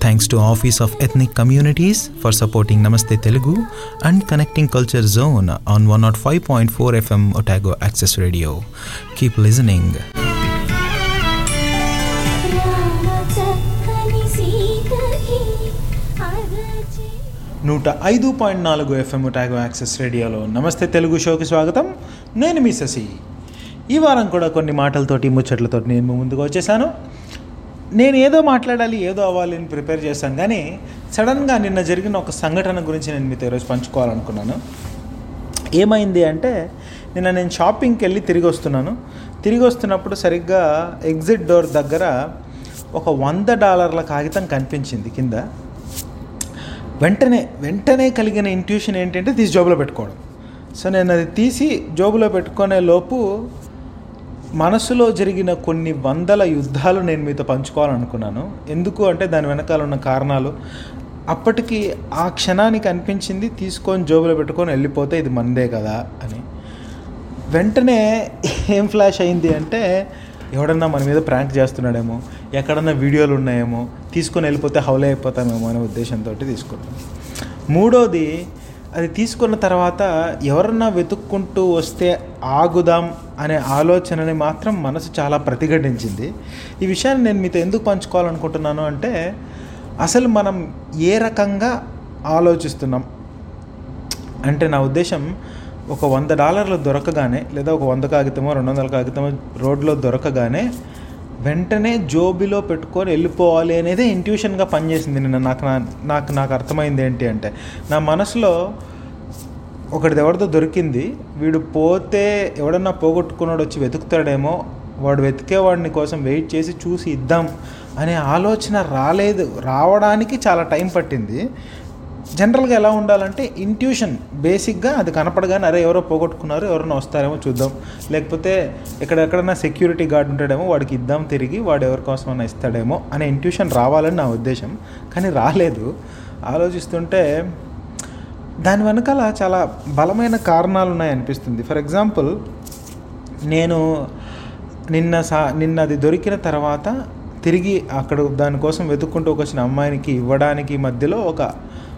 Thanks to office of ethnic communities for supporting Namaste Telugu and connecting culture zone on one naught five point four FM Otago access radio keep listening నూట ఐదు point నాలుగు FM Otago access రేడియోలో నమస్తే తెలుగు షోకి స్వాగతం. నేను మీ ఈ వారం కూడా కొన్ని మాటలతోటి ముచ్చట్లతోటి నేను ముందుకు వచ్చేసాను. నేను ఏదో మాట్లాడాలి ఏదో అవ్వాలి అని ప్రిపేర్ చేశాను. కానీ సడన్గా నిన్న జరిగిన ఒక సంఘటన గురించి నేను మీతో ఈరోజు పంచుకోవాలనుకున్నాను. ఏమైంది అంటే నిన్న నేను షాపింగ్కి వెళ్ళి తిరిగి వస్తున్నాను. తిరిగి వస్తున్నప్పుడు సరిగ్గా ఎగ్జిట్ డోర్ దగ్గర ఒక వంద డాలర్ల కాగితం కనిపించింది కింద. వెంటనే వెంటనే కలిగిన ఇంట్యూషన్ ఏంటంటే తీసి జోబులో పెట్టుకోవడం. సో నేను అది తీసి జోబులో పెట్టుకునే లోపు మనసులో జరిగిన కొన్ని వందల యుద్ధాలు నేను మీతో పంచుకోవాలనుకున్నాను. ఎందుకు అంటే దాని వెనకాల ఉన్న కారణాలు. అప్పటికి ఆ క్షణానికి అనిపించింది తీసుకొని జోబులో పెట్టుకొని వెళ్ళిపోతే ఇది మందే కదా అని. వెంటనే ఏం ఫ్లాష్ అయింది అంటే ఎవడన్నా మన మీద ప్రాంక్ చేస్తున్నాడేమో ఎక్కడన్నా వీడియోలు ఉన్నాయేమో తీసుకొని వెళ్ళిపోతే హౌలే అయిపోతామేమో అనే ఉద్దేశంతో తీసుకున్నాను. మూడోది అది తీసుకున్న తర్వాత ఎవరన్నా వెతుక్కుంటూ వస్తే ఆగుదాం అనే ఆలోచనని మాత్రం మనసు చాలా ప్రతిఘటించింది. ఈ విషయాన్ని నేను మీతో ఎందుకు పంచుకోవాలనుకుంటున్నాను అంటే అసలు మనం ఏ రకంగా ఆలోచిస్తున్నాం? అంటే నా ఉద్దేశం ఒక వంద డాలర్లు దొరకగానే లేదా ఒక వంద కాగితమో రెండు వందల కాగితమో రోడ్లో దొరకగానే వెంటనే జోబిలో పెట్టుకొని వెళ్ళిపోవాలి అనేది ఇంట్యూషన్గా పనిచేసింది నిన్న. నాకు నా- నాకు నాకు అర్థమైంది ఏంటి అంటే నా మనసులో ఒకటి ఎవరిదో దొరికింది. వీడు పోతే ఎవడన్నా పోగొట్టుకున్నాడు వచ్చి వెతుకుతాడేమో వాడు వెతికేవాడిని కోసం వెయిట్ చేసి చూసి ఇద్దాం అనే ఆలోచన రాలేదు. రావడానికి చాలా టైం పట్టింది. జనరల్గా ఎలా ఉండాలంటే ఇంట్యూషన్ బేసిక్గా అది కనపడగానే అరే ఎవరో పోగొట్టుకున్నారు ఎవరైనా వస్తారేమో చూద్దాం. లేకపోతే ఎక్కడెక్కడన్నా సెక్యూరిటీ గార్డ్ ఉంటాడేమో వాడికి ఇద్దాం తిరిగి వాడు ఎవరి కోసమైనా ఇస్తాడేమో అనే ఇంట్యూషన్ రావాలని నా ఉద్దేశం. కానీ రాలేదు. ఆలోచిస్తుంటే దాని వెనకాల చాలా బలమైన కారణాలు ఉన్నాయనిపిస్తుంది ఫర్ ఎగ్జాంపుల్ నేను నిన్న సా నిన్న అది దొరికిన తర్వాత తిరిగి అక్కడ దానికోసం వెతుక్కుంటూ వచ్చిన అమ్మాయినికి ఇవ్వడానికి మధ్యలో ఒక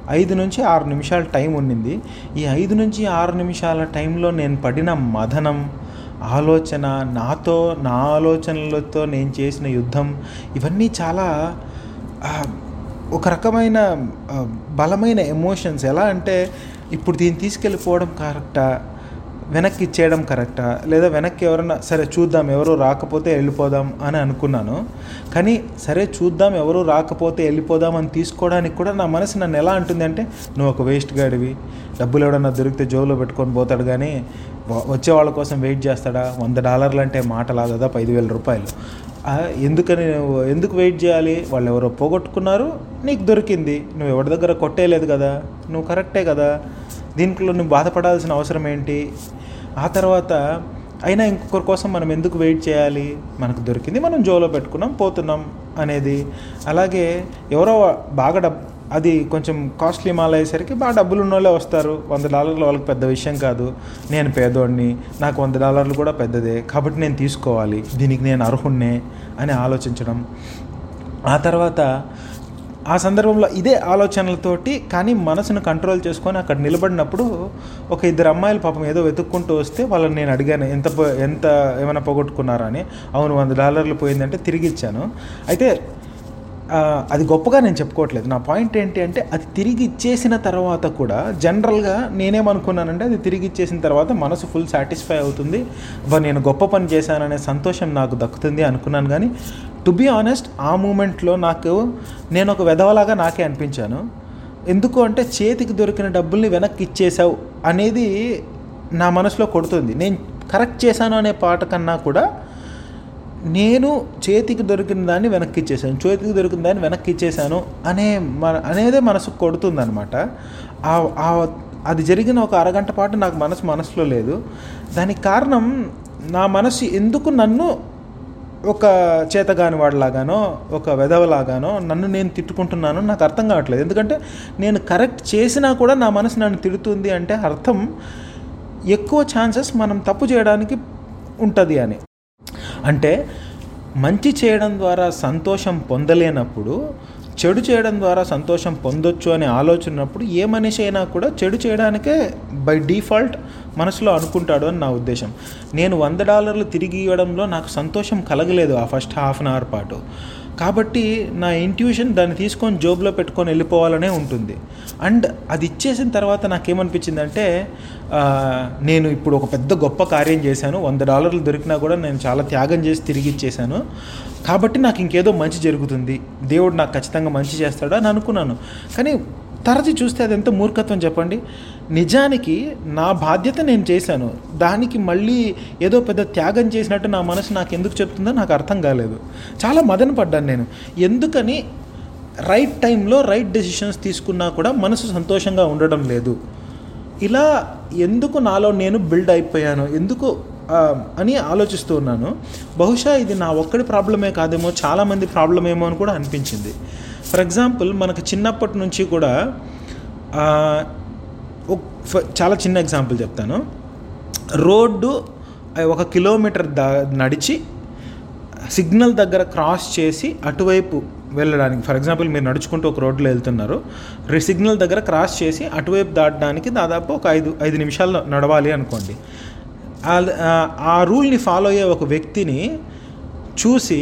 ఐదు నుంచి ఆరు నిమిషాల టైం ఉండింది ఈ ఐదు నుంచి ఆరు నిమిషాల టైంలో నేను పడిన మదనం ఆలోచన నాతో నా ఆలోచనలతో నేను చేసిన యుద్ధం ఇవన్నీ చాలా ఒక రకమైన బలమైన ఎమోషన్స్ ఎలా అంటే ఇప్పుడు దీన్ని తీసుకెళ్ళిపోవడం కరెక్టా వెనక్కి ఇచ్చేయడం కరెక్టా? లేదా వెనక్కి ఎవరన్నా సరే చూద్దాం ఎవరు రాకపోతే వెళ్ళిపోదాం అని అనుకున్నాను. కానీ సరే చూద్దాం ఎవరు రాకపోతే వెళ్ళిపోదాం అని తీసుకోవడానికి కూడా నా మనసు నన్ను ఎలా అంటుంది అంటే నువ్వు ఒక వేస్ట్ గాడివి. డబ్బులు ఎవడన్నా దొరికితే జోబులో పెట్టుకొని పోతాడు కానీ వచ్చే వాళ్ళ కోసం వెయిట్ చేస్తాడా? వంద డాలర్లు అంటే మాటలా దాదాపు ఐదు వేల రూపాయలు. ఎందుకని నువ్వు ఎందుకు వెయిట్ చేయాలి? వాళ్ళు ఎవరో పోగొట్టుకున్నారు నీకు దొరికింది. నువ్వు ఎవరి దగ్గర కొట్టేయలేదు కదా. నువ్వు కరెక్టే కదా. దీంట్లో నువ్వు బాధపడాల్సిన అవసరం ఏంటి? ఆ తర్వాత అయినా ఇంకొకరి కోసం మనం ఎందుకు వెయిట్ చేయాలి? మనకు దొరికింది మనం జోలో పెట్టుకున్నాం పోతున్నాం అనేది. అలాగే ఎవరో బాగా డబ్ అది కొంచెం కాస్ట్లీ మాల్ అయ్యేసరికి బాగా డబ్బులు ఉన్న వాళ్ళే వస్తారు. వంద డాలర్లు వాళ్ళకి పెద్ద విషయం కాదు. నేను పేదోడిని నాకు వంద డాలర్లు కూడా పెద్దదే. కాబట్టి నేను తీసుకోవాలి. దీనికి నేను అర్హుణ్ణే అని ఆలోచించడం. ఆ తర్వాత ఆ సందర్భంలో ఇదే ఆలోచనలతోటి కానీ మనసును కంట్రోల్ చేసుకొని అక్కడ నిలబడినప్పుడు ఒక ఇద్దరు అమ్మాయిలు పాపం ఏదో వెతుక్కుంటూ వస్తే వాళ్ళని నేను అడిగాను ఎంత ఎంత ఏమైనా పోగొట్టుకున్నారా? అని. అవును వంద డాలర్లు పోయిందంటే తిరిగి ఇచ్చాను. అయితే అది గొప్పగా నేను చెప్పుకోవట్లేదు. నా పాయింట్ ఏంటి అంటే అది తిరిగి ఇచ్చేసిన తర్వాత కూడా జనరల్గా నేనేమనుకున్నానంటే అది తిరిగి ఇచ్చేసిన తర్వాత మనసు ఫుల్ సాటిస్ఫై అవుతుంది. నేను గొప్ప పని చేశాననే సంతోషం నాకు దక్కుతుంది అనుకున్నాను. కానీ టు బీ ఆనెస్ట్ ఆ మూమెంట్లో నాకు నేను ఒక వెధవలాగా నాకే అనిపించాను. ఎందుకు అంటే చేతికి దొరికిన డబ్బుల్ని వెనక్కి ఇచ్చేసావు అనేది నా మనసులో కొడుతుంది. నేను కరెక్ట్ చేశాను అనే పాట కన్నా కూడా నేను చేతికి దొరికిన దాన్ని వెనక్కి ఇచ్చేసాను చేతికి దొరికిన దాన్ని వెనక్కి ఇచ్చేసాను అనే మన అనేదే మనసుకు కొడుతుందనమాట ఆ- అది జరిగిన ఒక అరగంట పాటు నాకు మనసు మనసులో లేదు. దానికి కారణం నా మనసు ఎందుకు నన్ను ఒక చేతగాని వాడిలాగానో ఒక వెధవలాగానో నన్ను నేను తిట్టుకుంటున్నాను నాకు అర్థం కావట్లేదు. ఎందుకంటే నేను కరెక్ట్ చేసినా కూడా నా మనసు నన్ను తిడుతుంది అంటే అర్థం ఎక్కువ ఛాన్సెస్ మనం తప్పు చేయడానికి ఉంటుంది అని. అంటే మంచి చేయడం ద్వారా సంతోషం పొందలేనప్పుడు చెడు చేయడం ద్వారా సంతోషం పొందొచ్చు అనే ఆలోచనప్పుడు ఏ మనిషి అయినా కూడా చెడు చేయడానికే బై డిఫాల్ట్ మనసులో అనుకుంటాడు అని నా ఉద్దేశం. నేను వంద డాలర్లు తిరిగి ఇవ్వడంలో నాకు సంతోషం కలగలేదు ఆ ఫస్ట్ హాఫ్ అన్ అవర్ పాటు. కాబట్టి నా ఇంట్యూషన్ దాన్ని తీసుకొని జోబులో పెట్టుకొని వెళ్ళిపోవాలనే ఉంటుంది. అండ్ అది ఇచ్చేసిన తర్వాత నాకేమనిపించిందంటే నేను ఇప్పుడు ఒక పెద్ద గొప్ప కార్యం చేశాను. వంద డాలర్లు దొరికినా కూడా నేను చాలా త్యాగం చేసి తిరిగి ఇచ్చేసాను కాబట్టి నాకు ఇంకేదో మంచి జరుగుతుంది. దేవుడు నాకు ఖచ్చితంగా మంచి చేస్తాడు అని అనుకున్నాను. కానీ తరచి చూస్తే అది ఎంత మూర్ఖత్వం చెప్పండి? నిజానికి నా బాధ్యత నేను చేశాను. దానికి మళ్ళీ ఏదో పెద్ద త్యాగం చేసినట్టు నా మనసు నాకు ఎందుకు చెప్తుందో నాకు అర్థం కాలేదు. చాలా మదన పడ్డాను నేను. ఎందుకని? రైట్ టైంలో రైట్ డెసిషన్స్ తీసుకున్నా కూడా మనసు సంతోషంగా ఉండడం లేదు. ఇలా ఎందుకు నాలో నేను బిల్డ్ అయిపోయాను? ఎందుకు అని ఆలోచిస్తూ ఉన్నాను. బహుశా ఇది నా ఒక్కడి ప్రాబ్లమే కాదేమో చాలామంది ప్రాబ్లం ఏమో అని కూడా అనిపించింది. ఫర్ ఎగ్జాంపుల్ మనకు చిన్నప్పటి నుంచి కూడా చాలా చిన్న ఎగ్జాంపుల్ చెప్తాను. రోడ్డు ఒక కిలోమీటర్ దా నడిచి సిగ్నల్ దగ్గర క్రాస్ చేసి అటువైపు వెళ్ళడానికి ఫర్ ఎగ్జాంపుల్ మీరు నడుచుకుంటూ ఒక రోడ్లో వెళ్తున్నారు సిగ్నల్ దగ్గర క్రాస్ చేసి అటువైపు దాటడానికి దాదాపు ఒక ఐదు ఐదు నిమిషాలు నడవాలి అనుకోండి. ఆ రూల్ని ఫాలో అయ్యే ఒక వ్యక్తిని చూసి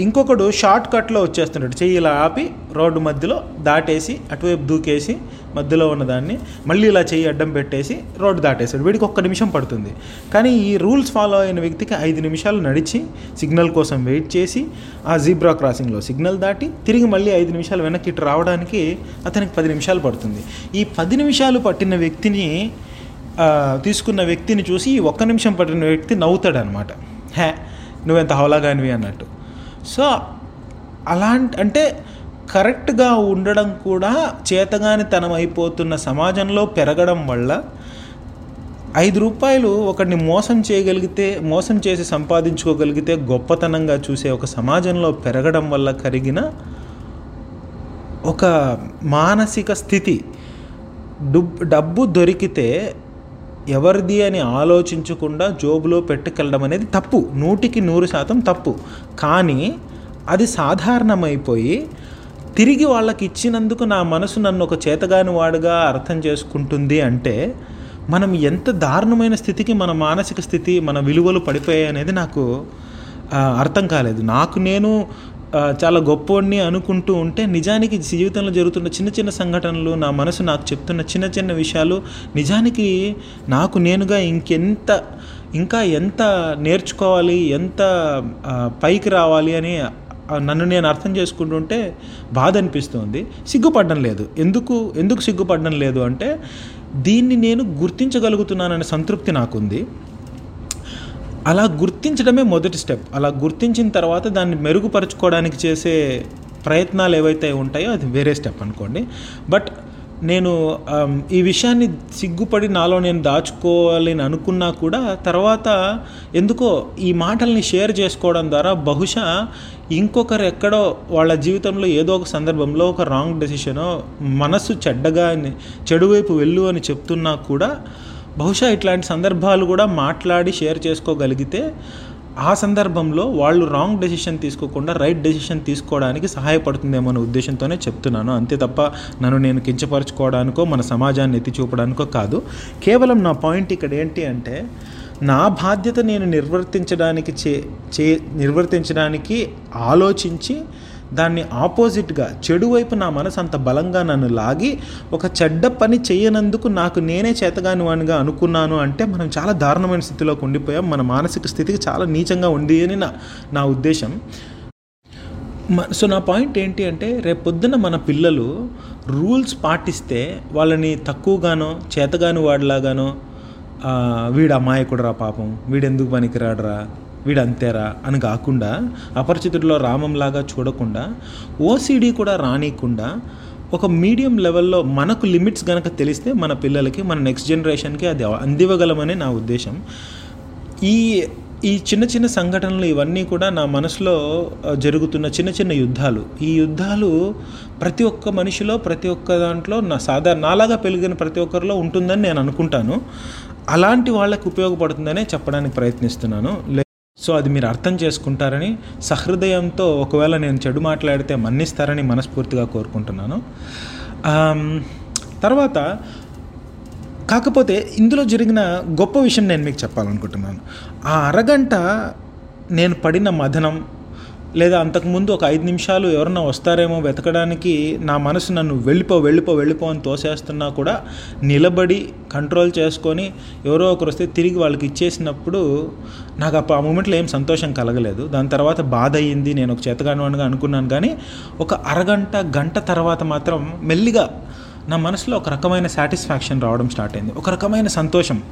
ఇంకొకడు షార్ట్ కట్లో వచ్చేస్తున్నాడు చెయ్యి ఇలా ఆపి రోడ్డు మధ్యలో దాటేసి అటువైపు దూకేసి మధ్యలో ఉన్నదాన్ని మళ్ళీ ఇలా చెయ్యి అడ్డం పెట్టేసి రోడ్డు దాటేశాడు వీడికి ఒక్క నిమిషం పడుతుంది. కానీ ఈ రూల్స్ ఫాలో అయిన వ్యక్తికి ఐదు నిమిషాలు నడిచి సిగ్నల్ కోసం వెయిట్ చేసి ఆ జీబ్రా క్రాసింగ్లో సిగ్నల్ దాటి తిరిగి మళ్ళీ ఐదు నిమిషాలు వెనక్కి ఇటు రావడానికి అతనికి పది నిమిషాలు పడుతుంది. ఈ పది నిమిషాలు పట్టిన వ్యక్తిని తీసుకున్న వ్యక్తిని చూసి ఈ ఒక్క నిమిషం పట్టిన వ్యక్తి నవ్వుతాడనమాట హే నువ్వెంత హౌలాగానివి అన్నట్టు. సో అలాంటి అంటే కరెక్ట్గా ఉండడం కూడా చేతగానితనం అయిపోతున్న సమాజంలో పెరగడం వల్ల ఐదు రూపాయలు ఒకడిని మోసం చేయగలిగితే మోసం చేసి సంపాదించుకోగలిగితే గొప్పతనంగా చూసే ఒక సమాజంలో పెరగడం వల్ల కరిగిన ఒక మానసిక స్థితి. డుబ్ డబ్బు దొరికితే ఎవరిది అని ఆలోచించకుండా జోబులో పెట్టుకెళ్ళడం అనేది తప్పు. నూటికి నూరు శాతం తప్పు. కానీ అది సాధారణమైపోయి తిరిగి వాళ్ళకి ఇచ్చినందుకు నా మనసు నన్ను ఒక చేతగాని వాడుగా అర్థం చేసుకుంటుంది అంటే మనం ఎంత దారుణమైన స్థితికి మన మానసిక స్థితి మన విలువలు పడిపోయాయి అనేది నాకు అర్థం కాలేదు. నాకు నేను చాలా గొప్పోడిని అనుకుంటూ ఉంటే నిజానికి జీవితంలో జరుగుతున్న చిన్న చిన్న సంఘటనలు నా మనసు నాకు చెప్తున్న చిన్న చిన్న విషయాలు నిజానికి నాకు నేనుగా ఇంకెంత ఇంకా ఎంత నేర్చుకోవాలి ఎంత పైకి రావాలి అని నన్ను నేను అర్థం చేసుకుంటుంటే బాధ అనిపిస్తుంది. సిగ్గుపడడం లేదు. ఎందుకు ఎందుకు సిగ్గుపడడం లేదు అంటే దీన్ని నేను గుర్తించగలుగుతున్నాననే సంతృప్తి నాకుంది. అలా గుర్తించడమే మొదటి స్టెప్. అలా గుర్తించిన తర్వాత దాన్ని మెరుగుపరచుకోవడానికి చేసే ప్రయత్నాలు ఏవైతే ఉంటాయో అది వేరే స్టెప్ అనుకోండి. బట్ నేను ఈ విషయాన్ని సిగ్గుపడి నాలో నేను దాచుకోవాలని అనుకున్నా కూడా తర్వాత ఎందుకో ఈ మాటల్ని షేర్ చేసుకోవడం ద్వారా బహుశా ఇంకొకరు ఎక్కడో వాళ్ళ జీవితంలో ఏదో ఒక సందర్భంలో ఒక రాంగ్ డెసిషనో మనసు చెడ్డగా అని- వెళ్ళు అని చెప్తున్నా కూడా బహుశా ఇట్లాంటి సందర్భాలు కూడా మాట్లాడి షేర్ చేసుకోగలిగితే ఆ సందర్భంలో వాళ్ళు రాంగ్ డెసిషన్ తీసుకోకుండా రైట్ డెసిషన్ తీసుకోవడానికి సహాయపడుతుందేమో అనే ఉద్దేశంతోనే చెప్తున్నాను. అంతే తప్ప నన్ను నేను కించపరచుకోవడానికో మన సమాజాన్ని ఎత్తి చూపడానికో కాదు. కేవలం నా పాయింట్ ఇక్కడ ఏంటి అంటే నా బాధ్యత నేను నిర్వర్తించడానికి చే చే నిర్వర్తించడానికి ఆలోచించి దాన్ని ఆపోజిట్గా చెడు వైపు నా మనసు అంత బలంగా నన్ను లాగి ఒక చెడ్డ పని చేయనందుకు నాకు నేనే చేతగాని వాడిగా అనుకున్నాను అంటే మనం చాలా దారుణమైన స్థితిలోకి ఉండిపోయాం. మన మానసిక స్థితికి చాలా నీచంగా ఉంది అని నా నా ఉద్దేశం. సో నా పాయింట్ ఏంటి అంటే రేపు పొద్దున మన పిల్లలు రూల్స్ పాటిస్తే వాళ్ళని తక్కువగానో చేతగాని వాడిలాగానో ఆ, వీడు అమాయకుడురా పాపం వీడెందుకు పనికిరాడురా వీడు అంతేరా అని కాకుండా అపరిచితుడిలో రామంలాగా చూడకుండా ఓసిడి కూడా రానియకుండా ఒక మీడియం లెవెల్లో మనకు లిమిట్స్ కనుక తెలిస్తే మన పిల్లలకి మన నెక్స్ట్ జనరేషన్కి అది అందివ్వగలమని నా ఉద్దేశం. ఈ ఈ చిన్న చిన్న సంఘటనలు ఇవన్నీ కూడా నా మనసులో జరుగుతున్న చిన్న చిన్న యుద్ధాలు. ఈ యుద్ధాలు ప్రతి ఒక్క మనిషిలో ప్రతి ఒక్క దాంట్లో నా సాధారణ నాలాగా పెరిగిన ప్రతి ఒక్కరిలో ఉంటుందని నేను అనుకుంటాను. అలాంటి వాళ్ళకి ఉపయోగపడుతుందనే చెప్పడానికి ప్రయత్నిస్తున్నాను. లే సో అది మీరు అర్థం చేసుకుంటారని సహృదయంతో ఒకవేళ నేను చెడు మాట్లాడితే మన్నిస్తారని మనస్ఫూర్తిగా కోరుకుంటున్నాను. తర్వాత కాకపోతే ఇందులో జరిగిన గొప్ప విషయం నేను మీకు చెప్పాలనుకుంటున్నాను. ఆ అరగంట నేను పడిన మదనం లేదా అంతకుముందు ఒక ఐదు నిమిషాలు ఎవరన్నా వస్తారేమో వెతకడానికి నా మనసు నన్ను వెళ్ళిపో వెళ్ళిపో వెళ్ళిపో అని తోసేస్తున్నా కూడా నిలబడి కంట్రోల్ చేసుకొని ఎవరో ఒకరు వస్తే తిరిగి వాళ్ళకి ఇచ్చేసినప్పుడు నాకు అప్పుడు ఆ మూమెంట్లో ఏం సంతోషం కలగలేదు. దాని తర్వాత బాధ అయ్యింది. నేను ఒక చేతగానివాడిగా అనుకున్నాను కానీ ఒక అరగంట గంట తర్వాత మాత్రం మెల్లిగా నా మనసులో ఒక రకమైన సాటిస్ఫాక్షన్ రావడం స్టార్ట్ అయింది. ఒక రకమైన సంతోషం.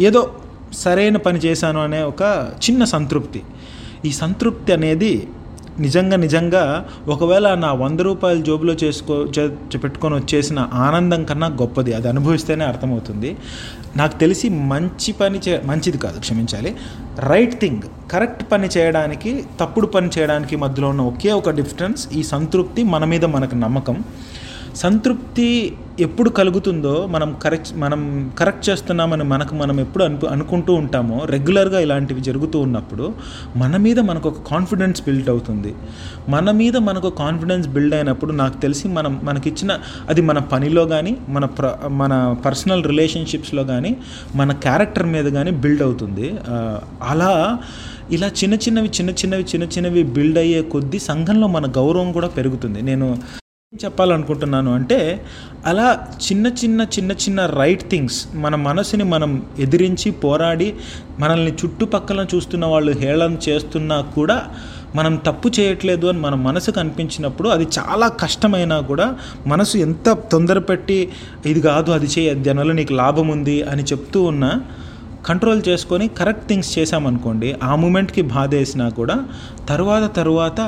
ఏదో సరైన పని చేశాను అనే ఒక చిన్న సంతృప్తి. ఈ సంతృప్తి అనేది నిజంగా నిజంగా ఒకవేళ నా వంద రూపాయలు జోబులో చేసుకో పెట్టుకొని వచ్చేసిన ఆనందం కన్నా గొప్పది. అది అనుభవిస్తేనే అర్థమవుతుంది. నాకు తెలిసి మంచి పని చే మంచిది కాదు క్షమించాలి. రైట్ థింగ్ కరెక్ట్ పని చేయడానికి తప్పుడు పని చేయడానికి మధ్యలో ఉన్న ఒకే ఒక డిఫరెన్స్ ఈ సంతృప్తి మన మీద మనకు నమ్మకం. సంతృప్తి ఎప్పుడు కలుగుతుందో మనం కరెక్ట్ మనం కరెక్ట్ చేస్తున్నామని మనకు మనం ఎప్పుడు అను అనుకుంటూ ఉంటామో రెగ్యులర్గా ఇలాంటివి జరుగుతూ ఉన్నప్పుడు మన మీద మనకు ఒక కాన్ఫిడెన్స్ బిల్డ్ అవుతుంది. మన మీద మనకు కాన్ఫిడెన్స్ బిల్డ్ అయినప్పుడు నాకు తెలిసి మనం మనకిచ్చిన అది మన పనిలో కానీ మన ప్ర మన పర్సనల్ రిలేషన్షిప్స్లో కానీ మన క్యారెక్టర్ మీద కానీ బిల్డ్ అవుతుంది. అలా ఇలా చిన్న చిన్నవి చిన్న చిన్నవి చిన్న చిన్నవి బిల్డ్ అయ్యే కొద్దీ సంఘంలో మన గౌరవం కూడా పెరుగుతుంది. నేను చెప్పాలనుకుంటున్నాను అంటే అలా చిన్న చిన్న చిన్న చిన్న రైట్ థింగ్స్ మన మనసుని మనం ఎదిరించి పోరాడి మనల్ని చుట్టుపక్కల చూస్తున్న వాళ్ళు హేళన చేస్తున్నా కూడా మనం తప్పు చేయట్లేదు అని మన మనసుకు అనిపించినప్పుడు అది చాలా కష్టమైనా కూడా మనసు ఎంత తొందరపెట్టి ఇది కాదు అది చేయ దానివల్ల నీకు లాభం ఉంది అని చెప్తూ ఉన్నా కంట్రోల్ చేసుకొని కరెక్ట్ థింగ్స్ చేసామనుకోండి ఆ మూమెంట్కి బాధ వేసినా కూడా తరువాత తరువాత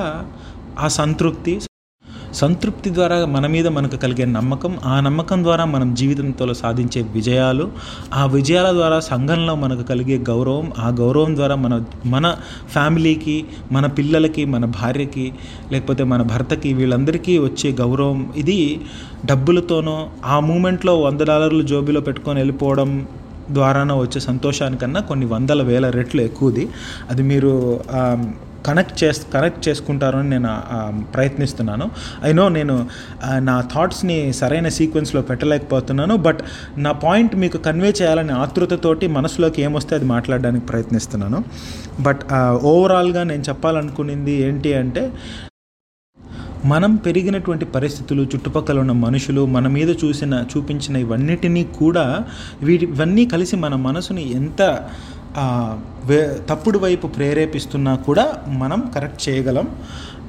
ఆ సంతృప్తి సంతృప్తి ద్వారా మన మీద మనకు కలిగే నమ్మకం ఆ నమ్మకం ద్వారా మనం జీవితంతో సాధించే విజయాలు ఆ విజయాల ద్వారా సంఘంలో మనకు కలిగే గౌరవం ఆ గౌరవం ద్వారా మన మన ఫ్యామిలీకి మన పిల్లలకి మన భార్యకి లేకపోతే మన భర్తకి వీళ్ళందరికీ వచ్చే గౌరవం ఇది డబ్బులతోనో ఆ మూమెంట్లో వంద డాలర్లు జోబీలో పెట్టుకొని వెళ్ళిపోవడం ద్వారానో వచ్చే సంతోషానికన్నా కొన్ని వందల వేల రెట్లు ఎక్కువది. అది మీరు కనెక్ట్ చేస్ కనెక్ట్ చేసుకుంటారని నేను ప్రయత్నిస్తున్నాను. ఐ నో నేను నా థాట్స్ని సరైన సీక్వెన్స్లో పెట్టలేకపోతున్నాను బట్ నా పాయింట్ మీకు కన్వే చేయాలని ఆతృతతోటి మనసులోకి ఏమొస్తే అది మాట్లాడడానికి ప్రయత్నిస్తున్నాను. బట్ ఓవరాల్గా నేను చెప్పాలనుకునింది ఏంటి అంటే మనం పెరిగినటువంటి పరిస్థితులు చుట్టుపక్కల ఉన్న మనుషులు మన మీద చూసిన చూపించిన ఇవన్నిటినీ కూడా వీటి ఇవన్నీ కలిసి మన మనసుని ఎంత వే తప్పుడు వైపు ప్రేరేపిస్తున్నా కూడా మనం కరెక్ట్ చేయగలం.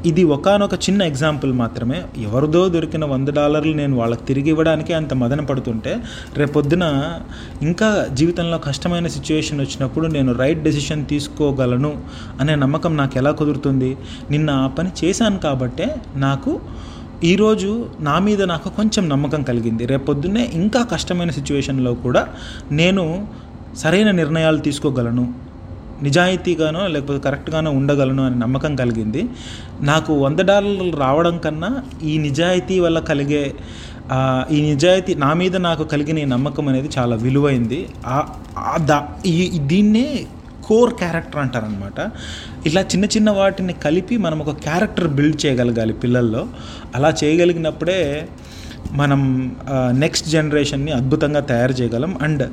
ఇది ఒకానొక చిన్న ఎగ్జాంపుల్ మాత్రమే. ఎవరిదో దొరికిన వంద డాలర్లు నేను వాళ్ళకి తిరిగి ఇవ్వడానికే అంత మదన పడుతుంటే రేపొద్దున ఇంకా జీవితంలో కష్టమైన సిచ్యువేషన్ వచ్చినప్పుడు నేను రైట్ డెసిషన్ తీసుకోగలను అనే నమ్మకం నాకు ఎలా కుదురుతుంది? నిన్న ఆ పని చేశాను కాబట్టే నాకు ఈరోజు నా మీద నాకు కొంచెం నమ్మకం కలిగింది. రేపొద్దున్నే ఇంకా కష్టమైన సిచ్యువేషన్లో కూడా నేను సరైన నిర్ణయాలు తీసుకోగలను. నిజాయితీగానో లేకపోతే కరెక్ట్గానో ఉండగలను అనే నమ్మకం కలిగింది. నాకు వంద డాలర్లు రావడం కన్నా ఈ నిజాయితీ వల్ల కలిగే ఈ నిజాయితీ నా మీద నాకు కలిగిన ఈ నమ్మకం అనేది చాలా విలువైంది. దా ఈ ఈ- దీన్నే కోర్ క్యారెక్టర్ అంటారనమాట ఇలా చిన్న చిన్న వాటిని కలిపి మనం ఒక క్యారెక్టర్ బిల్డ్ చేయగలగాలి పిల్లల్లో. అలా చేయగలిగినప్పుడే మనం నెక్స్ట్ జనరేషన్ని అద్భుతంగా తయారు చేయగలం. అండ్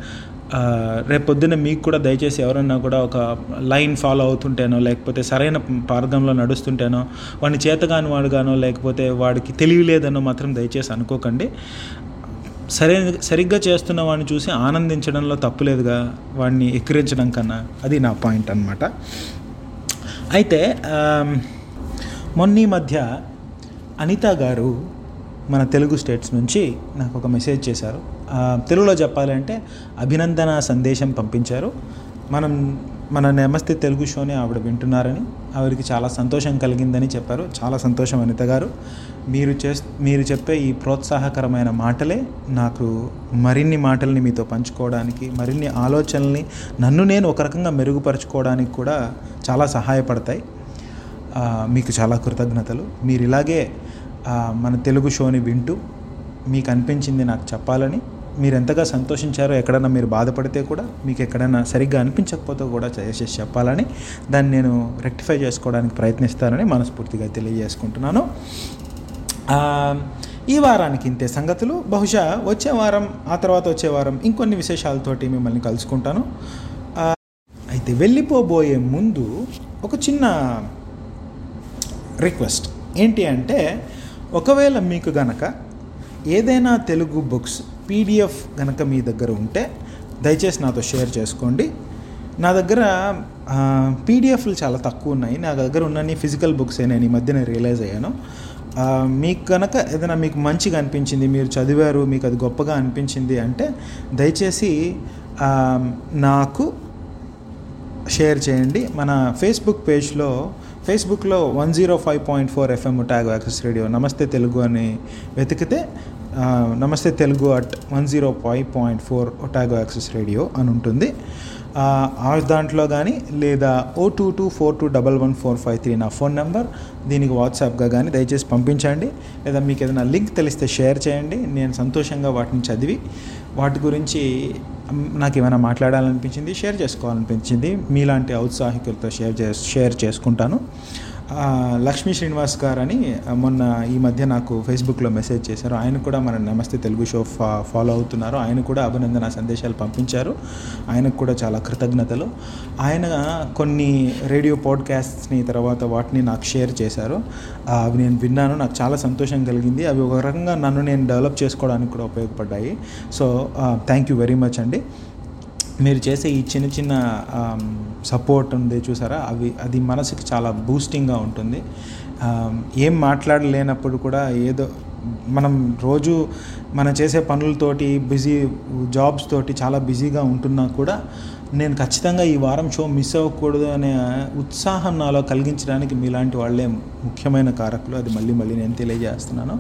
రేపొద్దున మీకు కూడా దయచేసి ఎవరన్నా కూడా ఒక లైన్ ఫాలో అవుతుంటేనో లేకపోతే సరైన మార్గంలో నడుస్తుంటేనో వాడిని చేతగాని వాడుగానో లేకపోతే వాడికి తెలియలేదనో మాత్రం దయచేసి అనుకోకండి. సరైన సరిగ్గా చేస్తున్న వాడిని చూసి ఆనందించడంలో తప్పులేదుగా వాడిని ఎక్కిరించడం కన్నా. అది నా పాయింట్ అనమాట అయితే మొన్న ఈ మధ్య అనిత గారు మన తెలుగు స్టేట్స్ నుంచి నాకు ఒక మెసేజ్ చేశారు. తెలుగులో చెప్పాలంటే అభినందన సందేశం పంపించారు. మనం మన నమస్తే తెలుగు షోని ఆవిడ వింటున్నారని ఆవిడకి చాలా సంతోషం కలిగిందని చెప్పారు. చాలా సంతోషం అనిత గారు. మీరు చే మీరు చెప్పే ఈ ప్రోత్సాహకరమైన మాటలే నాకు మరిన్ని మాటల్ని మీతో పంచుకోవడానికి మరిన్ని ఆలోచనల్ని నన్ను నేను ఒక రకంగా మెరుగుపరచుకోవడానికి కూడా చాలా సహాయపడతాయి. మీకు చాలా కృతజ్ఞతలు. మీరు ఇలాగే మన తెలుగు షోని వింటూ మీకు అనిపించింది నాకు చెప్పాలని మీరు ఎంతగా సంతోషించారో ఎక్కడైనా మీరు బాధపడితే కూడా మీకు ఎక్కడైనా సరిగ్గా అనిపించకపోతే కూడా చేసేసి చెప్పాలని దాన్ని నేను రెక్టిఫై చేసుకోవడానికి ప్రయత్నిస్తానని మనస్ఫూర్తిగా తెలియజేసుకుంటున్నాను. ఈ వారానికి ఇంతే సంగతులు. బహుశా వచ్చే వారం ఆ తర్వాత వచ్చే వారం ఇంకొన్ని విశేషాలతోటి మిమ్మల్ని కలుసుకుంటాను. అయితే వెళ్ళిపోబోయే ముందు ఒక చిన్న రిక్వెస్ట్. ఏంటి అంటే ఒకవేళ మీకు గనక ఏదైనా తెలుగు బుక్స్ పీడిఎఫ్ కనుక మీ దగ్గర ఉంటే దయచేసి నాతో షేర్ చేసుకోండి. నా దగ్గర పీడిఎఫ్లు చాలా తక్కువ ఉన్నాయి. నా దగ్గర ఉన్నన్ని ఫిజికల్ బుక్స్ నేను ఈ మధ్యన రియలైజ్ అయ్యాను. మీకు కనుక ఏదైనా మీకు మంచిగా అనిపించింది మీరు చదివారు మీకు అది గొప్పగా అనిపించింది అంటే దయచేసి నాకు షేర్ చేయండి. మన ఫేస్బుక్ పేజ్లో ఫేస్బుక్లో one zero five point four FM Otago access radio Namaste Telugu అని వెతికితే Namaste Telugu at one zero five point four Otago access radio అని ఉంటుంది. ఆ, దాంట్లో కానీ లేదా o two two four two double one four five three నా phone number దీనికి వాట్సాప్గా కానీ దయచేసి పంపించండి. లేదా మీకు ఏదైనా లింక్ తెలిస్తే షేర్ చేయండి. నేను సంతోషంగా వాటిని చదివి వాటి గురించి నాకు ఏమైనా మాట్లాడాలనిపించింది షేర్ చేసుకోవాలనిపించింది మీలాంటి ఔత్సాహికులతో షేర్ చే షేర్ చేసుకుంటాను. లక్ష్మీ శ్రీనివాస్ గారు అని మొన్న ఈ మధ్య నాకు ఫేస్బుక్లో మెసేజ్ చేశారు. ఆయన కూడా మన నమస్తే తెలుగు షో ఫా ఫాలో అవుతున్నారు. ఆయన కూడా అభినందన సందేశాలు పంపించారు. ఆయనకు కూడా చాలా కృతజ్ఞతలు. ఆయన కొన్ని రేడియో పాడ్కాస్ట్ని తర్వాత వాటిని నాకు షేర్ చేశారు. అవి నేను విన్నాను. నాకు చాలా సంతోషం కలిగింది. అవి ఒక రకంగా నన్ను నేను డెవలప్ చేసుకోవడానికి కూడా ఉపయోగపడ్డాయి. So thank you very much అండి. మీరు చేసే ఈ చిన్న చిన్న సపోర్ట్ ఉంది చూసారా? అవి అది మనసుకి చాలా బూస్టింగ్గా ఉంటుంది. ఏం మాట్లాడలేనప్పుడు కూడా ఏదో మనం రోజు మనం చేసే పనులతోటి బిజీ జాబ్స్ తోటి చాలా బిజీగా ఉంటున్నా కూడా నేను ఖచ్చితంగా ఈ వారం షో మిస్ అవ్వకూడదు అనే ఉత్సాహం నాలో కలిగించడానికి మీలాంటి వాళ్ళే ముఖ్యమైన కారకులు. అది మళ్ళీ మళ్ళీ నేను తెలియజేస్తున్నాను.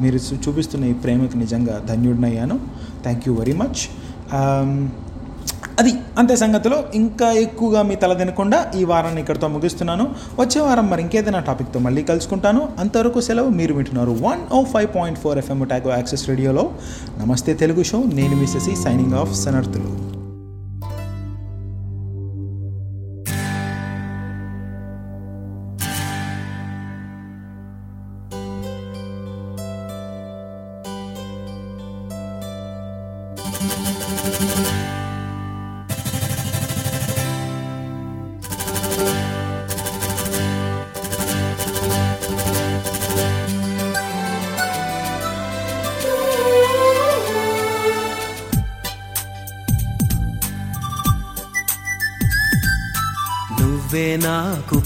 మీరు చూపిస్తున్న ఈ ప్రేమకి నిజంగా ధన్యుడినయ్యాను. థ్యాంక్ యూ వెరీ మచ్ అది అంతే సంగతిలో ఇంకా ఎక్కువగా మీ తలదినకుండా ఈ వారాన్ని ఇక్కడితో ముగిస్తున్నాను. వచ్చే వారం మరి ఇంకేదైనా టాపిక్తో మళ్ళీ కలుసుకుంటాను. అంతవరకు సెలవు మీరు వింటున్నారు one o five point four FM Otago access రేడియోలో నమస్తే తెలుగు షో నేను మిస్సెసి సైనింగ్ ఆఫ్ సనర్థులు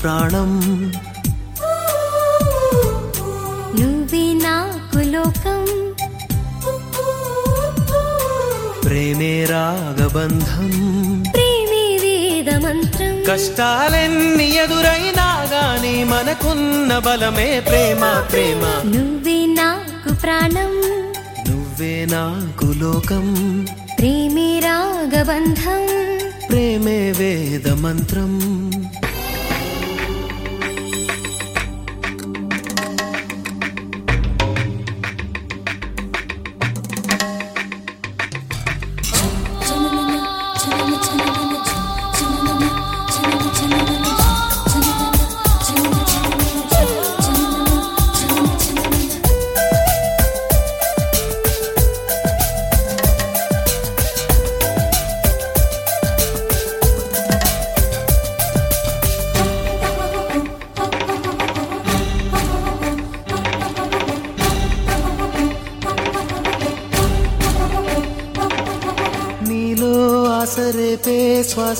ప్రాణం. నువ్వే నాకు లోకం. ప్రేమే రాగబంధం. ప్రేమే వేద మంత్రం కష్టాలెన్ని ఎదురైనా గాని మనకున్న బలమే ప్రేమ ప్రేమ. నువ్వే నాకు ప్రాణం. నువ్వే నాకు లోకం. ప్రేమే రాగబంధం. ప్రేమే వేద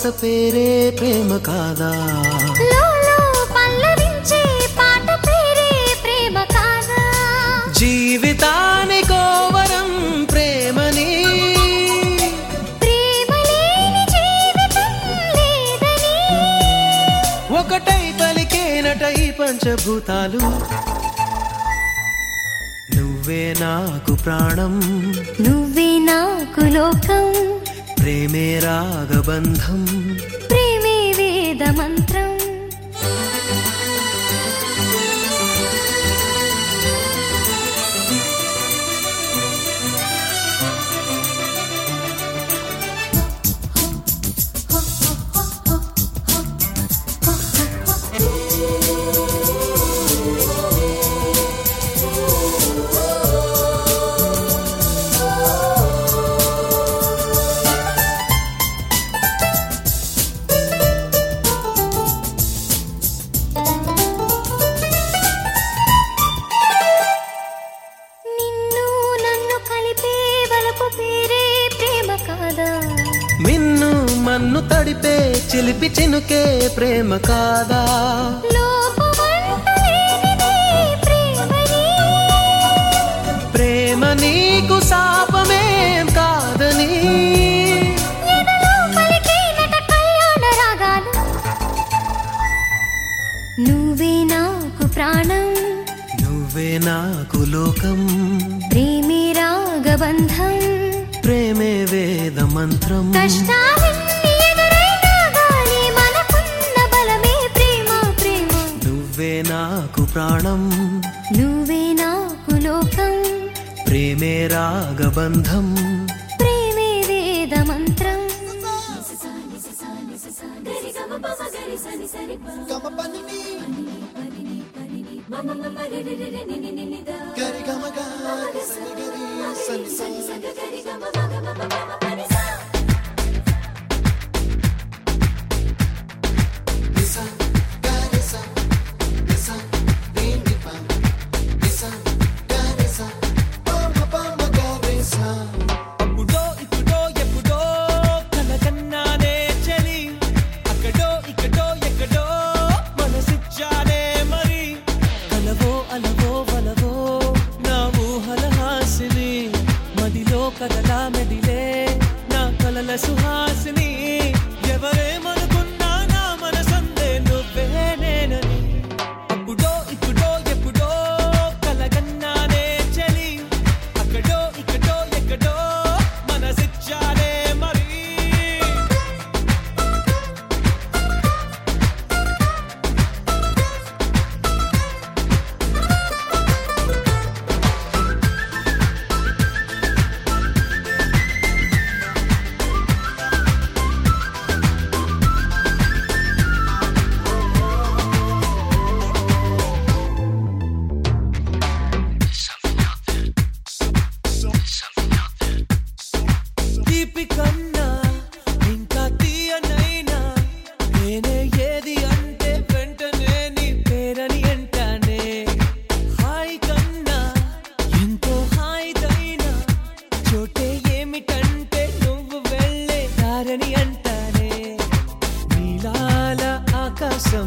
ఆశ పేరే ప్రేమ కాదా? పాట కోవరం ప్రేమని ఒకటై పలికేనటై పంచభూతాలు. నువ్వే నాకు ప్రాణం. నువ్వే నాకు లోకం. प्रेमे रागबन्धम्। प्रेमे वेदमन्त्र ప్రేమ నీకు శాపమేం కాదని. నువ్వే నాకు ప్రాణం. నువ్వే నాకు లోకం. ప్రేమే రాగబంధం. ప్రేమే వేద మంత్రం కష్టాలన్నీ నువ్వే నాకు ప్రాణం నువ్వే నాకు లోకం ప్రేమే రాగబంధం ప్రేమే వేద మంత్రం అప్పుడో వెళ్ళే దారని అంటానే నీలాల ఆకాశం